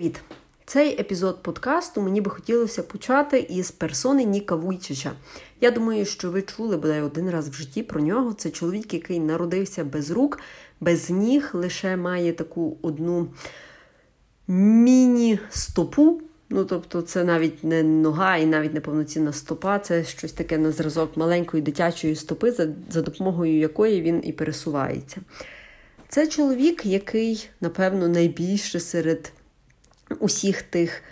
Привіт! Цей епізод подкасту мені би хотілося почати із персони Ніка Вуйчича. Я думаю, що ви чули бодай один раз в житті про нього. Це чоловік, який народився без рук, без ніг, лише має таку одну міні-стопу. Ну, тобто, це навіть не нога і навіть не повноцінна стопа, це щось таке на зразок маленької дитячої стопи, за, за допомогою якої він і пересувається. Це чоловік, який, напевно, найбільше серед усіх тих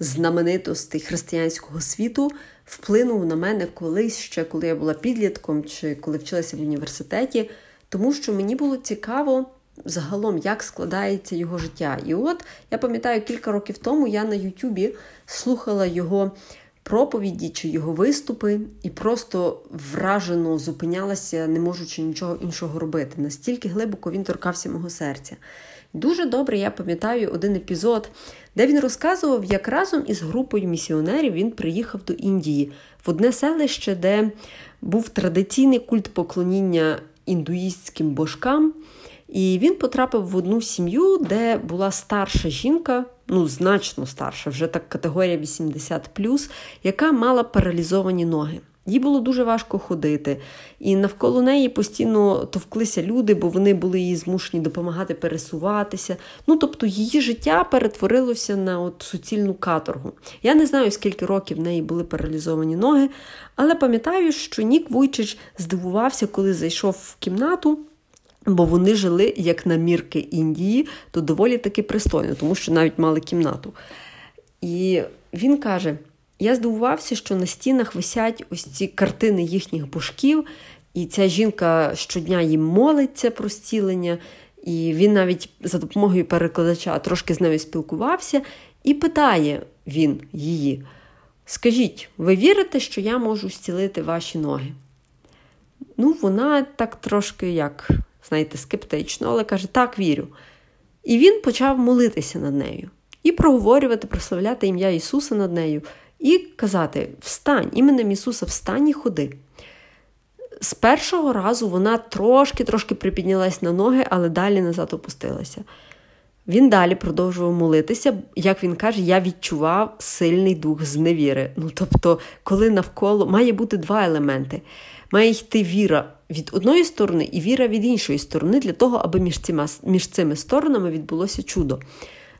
знаменитостей християнського світу вплинув на мене колись ще, коли я була підлітком чи коли вчилася в університеті, тому що мені було цікаво. Загалом, як складається його життя. І от я пам'ятаю, кілька років тому я на Ютубі слухала його проповіді чи його виступи, і просто вражено зупинялася, не можучи нічого іншого робити. Настільки глибоко він торкався мого серця. Дуже добре я пам'ятаю один епізод, де він розказував, як разом із групою місіонерів він приїхав до Індії в одне селище, де був традиційний культ поклоніння індуїстським божкам. І він потрапив в одну сім'ю, де була старша жінка, ну значно старша, вже так категорія 80+, яка мала паралізовані ноги. Їй було дуже важко ходити, і навколо неї постійно товклися люди, бо вони були їй змушені допомагати пересуватися. Ну тобто її життя перетворилося на от суцільну каторгу. Я не знаю, скільки років в неї були паралізовані ноги, але пам'ятаю, що Нік Вуйчич здивувався, коли зайшов в кімнату. Бо вони жили як на мірки Індії, то доволі таки пристойно, тому що навіть мали кімнату. І він каже: я здивувався, що на стінах висять ось ці картини їхніх божків, і ця жінка щодня їм молиться про зцілення, і він навіть за допомогою перекладача трошки з нею спілкувався, і питає він її: Скажіть, ви вірите, що я можу зцілити ваші ноги? Ну, вона так трошки як знаєте, скептично, але каже, так вірю. І він почав молитися над нею і проговорювати, прославляти ім'я Ісуса над нею, і казати: Встань, іменем Ісуса, встань і ходи. З першого разу вона трошки-трошки припіднялась на ноги, але далі назад опустилася. Він далі продовжував молитися, як він каже, я відчував сильний дух зневіри. Ну, тобто, коли навколо має бути два елементи. Має йти віра від одної сторони і віра від іншої сторони, для того, аби між цими, між цими сторонами відбулося чудо.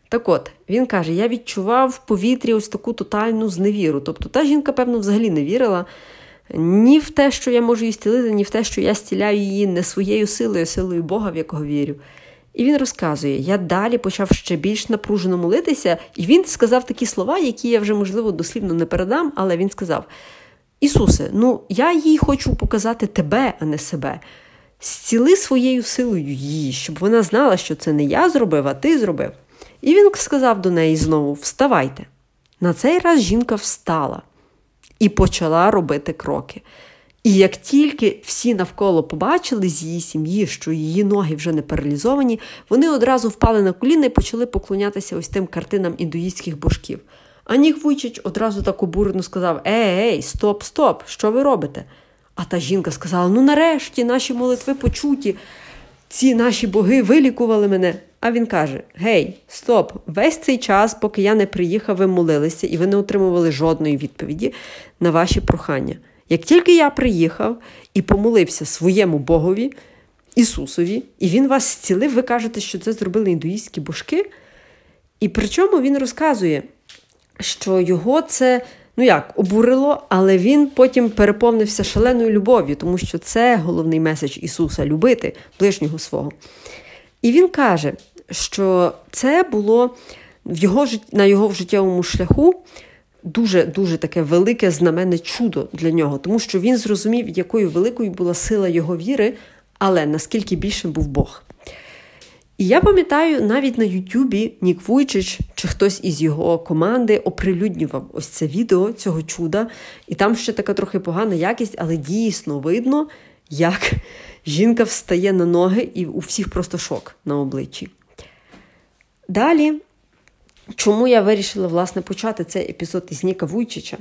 Так от, він каже: я відчував в повітрі ось таку тотальну зневіру. Тобто та жінка, певно, взагалі не вірила ні в те, що я можу її стілити, ні в те, що я стіляю її не своєю силою, а силою Бога, в якого вірю. І він розказує: я далі почав ще більш напружено молитися, і він сказав такі слова, які я вже, можливо, дослівно не передам, але він сказав: Ісусе, ну я їй хочу показати тебе, а не себе. Зціли своєю силою її, щоб вона знала, що це не я зробив, а ти зробив. І він сказав до неї знову: Вставайте. На цей раз жінка встала і почала робити кроки. І як тільки всі навколо побачили з її сім'ї, що її ноги вже не паралізовані, вони одразу впали на коліна і почали поклонятися ось тим картинам індуїстських божків. А Нік Вуйчич одразу так обурено сказав: Ей, ей, стоп, стоп, що ви робите? А та жінка сказала: Ну, нарешті наші молитви почуті, ці наші боги вилікували мене. А він каже: Гей, стоп! Весь цей час, поки я не приїхав, ви молилися, і ви не отримували жодної відповіді на ваші прохання. Як тільки я приїхав і помолився своєму Богові, Ісусові, і Він вас зцілив, ви кажете, що це зробили індуїстські божки. І причому він розказує, що його це. Ну як, обурило, але він потім переповнився шаленою любов'ю, тому що це головний меседж Ісуса любити ближнього свого. І він каже, що це було в його, на його життєвому шляху дуже-дуже таке велике знаменне чудо для нього, тому що він зрозумів, якою великою була сила його віри, але наскільки більшим був Бог. І я пам'ятаю, навіть на Ютубі Нік Вуйчич чи хтось із його команди оприлюднював ось це відео цього чуда, і там ще така трохи погана якість, але дійсно видно, як жінка встає на ноги, і у всіх просто шок на обличчі. Далі, чому я вирішила власне почати цей епізод із Ніка Вуйчича?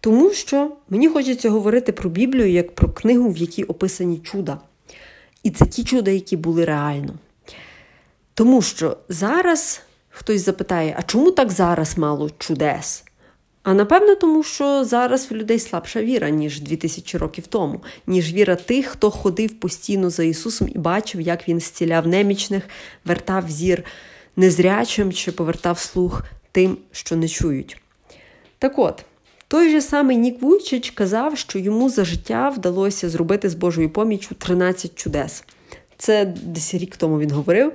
Тому що мені хочеться говорити про Біблію як про книгу, в якій описані чуда. І це ті чуда, які були реально. Тому що зараз Хтось запитає, а чому так зараз мало чудес? А напевно, тому що зараз в людей слабша віра, ніж 2000 років тому, ніж віра тих, хто ходив постійно за Ісусом і бачив, як Він зціляв немічних, вертав зір незрячим чи повертав слух тим, що не чують. Так от, той же самий Нік Вуйчич казав, що йому за життя вдалося зробити з Божою поміччю 13 чудес. Це десь рік тому він говорив.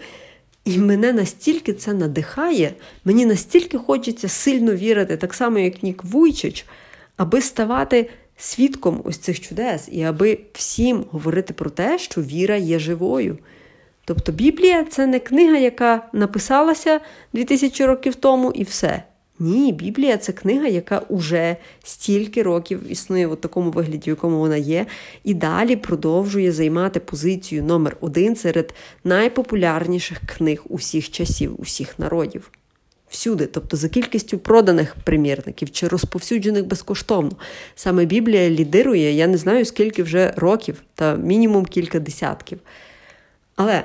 І мене настільки це надихає, мені настільки хочеться сильно вірити, так само, як Нік Вуйчич, аби ставати свідком ось цих чудес, і аби всім говорити про те, що віра є живою. Тобто Біблія це не книга, яка написалася 2000 років тому, і все. Ні, Біблія це книга, яка уже стільки років існує в такому вигляді, в якому вона є, і далі продовжує займати позицію номер один серед найпопулярніших книг усіх часів, усіх народів. Всюди, тобто за кількістю проданих примірників чи розповсюджених безкоштовно. Саме Біблія лідирує, я не знаю скільки вже років, та мінімум кілька десятків. Але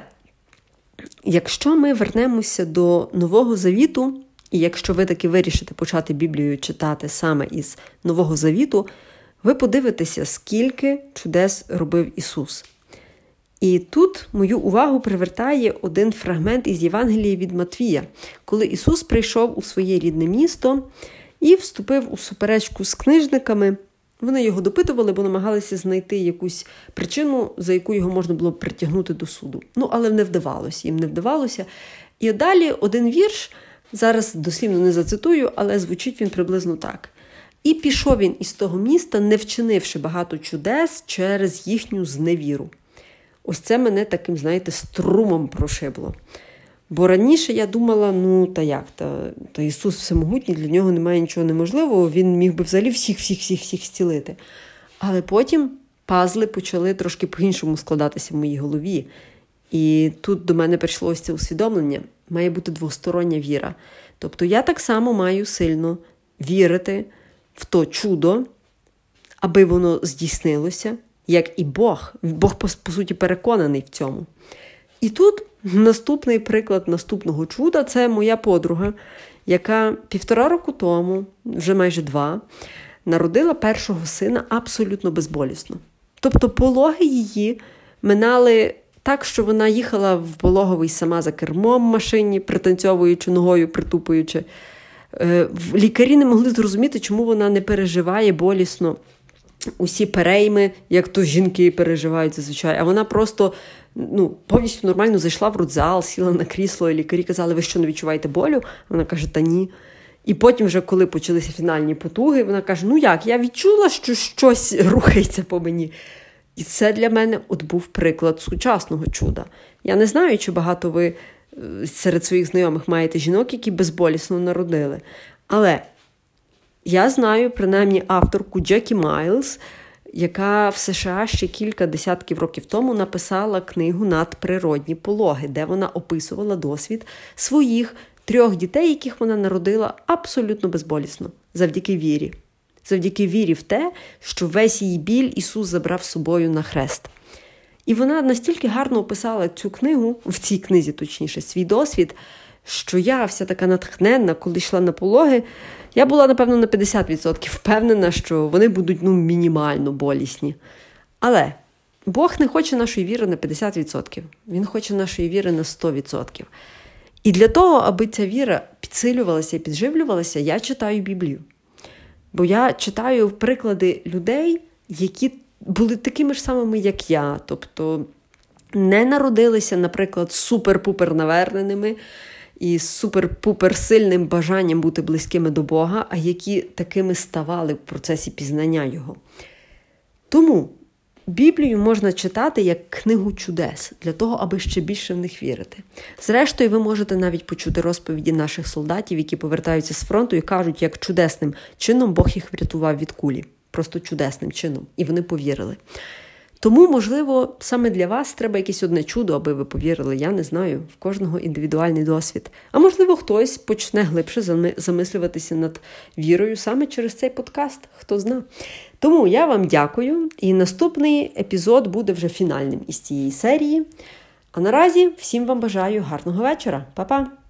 якщо ми вернемося до Нового Завіту, і якщо ви таки вирішите почати Біблію читати саме із Нового Завіту, ви подивитеся, скільки чудес робив Ісус. І тут мою увагу привертає один фрагмент із Євангелії від Матвія, коли Ісус прийшов у своє рідне місто і вступив у суперечку з книжниками. Вони його допитували, бо намагалися знайти якусь причину, за яку його можна було притягнути до суду. Ну, але не вдавалося, їм не вдавалося. І далі один вірш Зараз дослівно не зацитую, але звучить він приблизно так. І пішов він із того міста, не вчинивши багато чудес через їхню зневіру. Ось це мене таким, знаєте, струмом прошибло. Бо раніше я думала, ну та як, та, та Ісус всемогутній, для нього немає нічого неможливого, Він міг би взагалі всіх-всіх-всіх зцілити. Але потім пазли почали трошки по-іншому складатися в моїй голові. І тут до мене прийшло ось це усвідомлення має бути двостороння віра. Тобто я так само маю сильно вірити в то чудо, аби воно здійснилося, як і Бог. Бог, по, по суті, переконаний в цьому. І тут наступний приклад наступного чуда це моя подруга, яка півтора року тому, вже майже два, народила першого сина абсолютно безболісно. Тобто пологи її минали так, що вона їхала в пологовий сама за кермом машині, пританцьовуючи ногою, притупуючи. Е, лікарі не могли зрозуміти, чому вона не переживає болісно усі перейми, як то жінки переживають зазвичай. А вона просто ну, повністю нормально зайшла в родзал, сіла на крісло, і лікарі казали, ви що не відчуваєте болю? Вона каже, та ні. І потім, вже, коли почалися фінальні потуги, вона каже: Ну як, я відчула, що щось рухається по мені. І це для мене от був приклад сучасного чуда. Я не знаю, чи багато ви е, серед своїх знайомих маєте жінок, які безболісно народили. Але я знаю принаймні авторку Джекі Майлз, яка в США ще кілька десятків років тому написала книгу надприродні пологи, де вона описувала досвід своїх трьох дітей, яких вона народила абсолютно безболісно, завдяки вірі завдяки вірі в те, що весь її біль Ісус забрав з собою на хрест. І вона настільки гарно описала цю книгу, в цій книзі, точніше, свій досвід, що я вся така натхненна, коли йшла на пологи, я була, напевно, на 50% впевнена, що вони будуть ну, мінімально болісні. Але Бог не хоче нашої віри на 50%, Він хоче нашої віри на 100%. І для того, аби ця віра підсилювалася і підживлювалася, я читаю Біблію. Бо я читаю приклади людей, які були такими ж самими, як я. Тобто не народилися, наприклад, супер-пупер наверненими і супер-пупер сильним бажанням бути близькими до Бога, а які такими ставали в процесі пізнання Його. Тому Біблію можна читати як книгу чудес для того, аби ще більше в них вірити. Зрештою, ви можете навіть почути розповіді наших солдатів, які повертаються з фронту і кажуть, як чудесним чином Бог їх врятував від кулі. Просто чудесним чином. І вони повірили. Тому, можливо, саме для вас треба якесь одне чудо, аби ви повірили. Я не знаю, в кожного індивідуальний досвід. А можливо, хтось почне глибше замислюватися над вірою саме через цей подкаст, хто зна. Тому я вам дякую, і наступний епізод буде вже фінальним із цієї серії. А наразі всім вам бажаю гарного вечора. Па-па!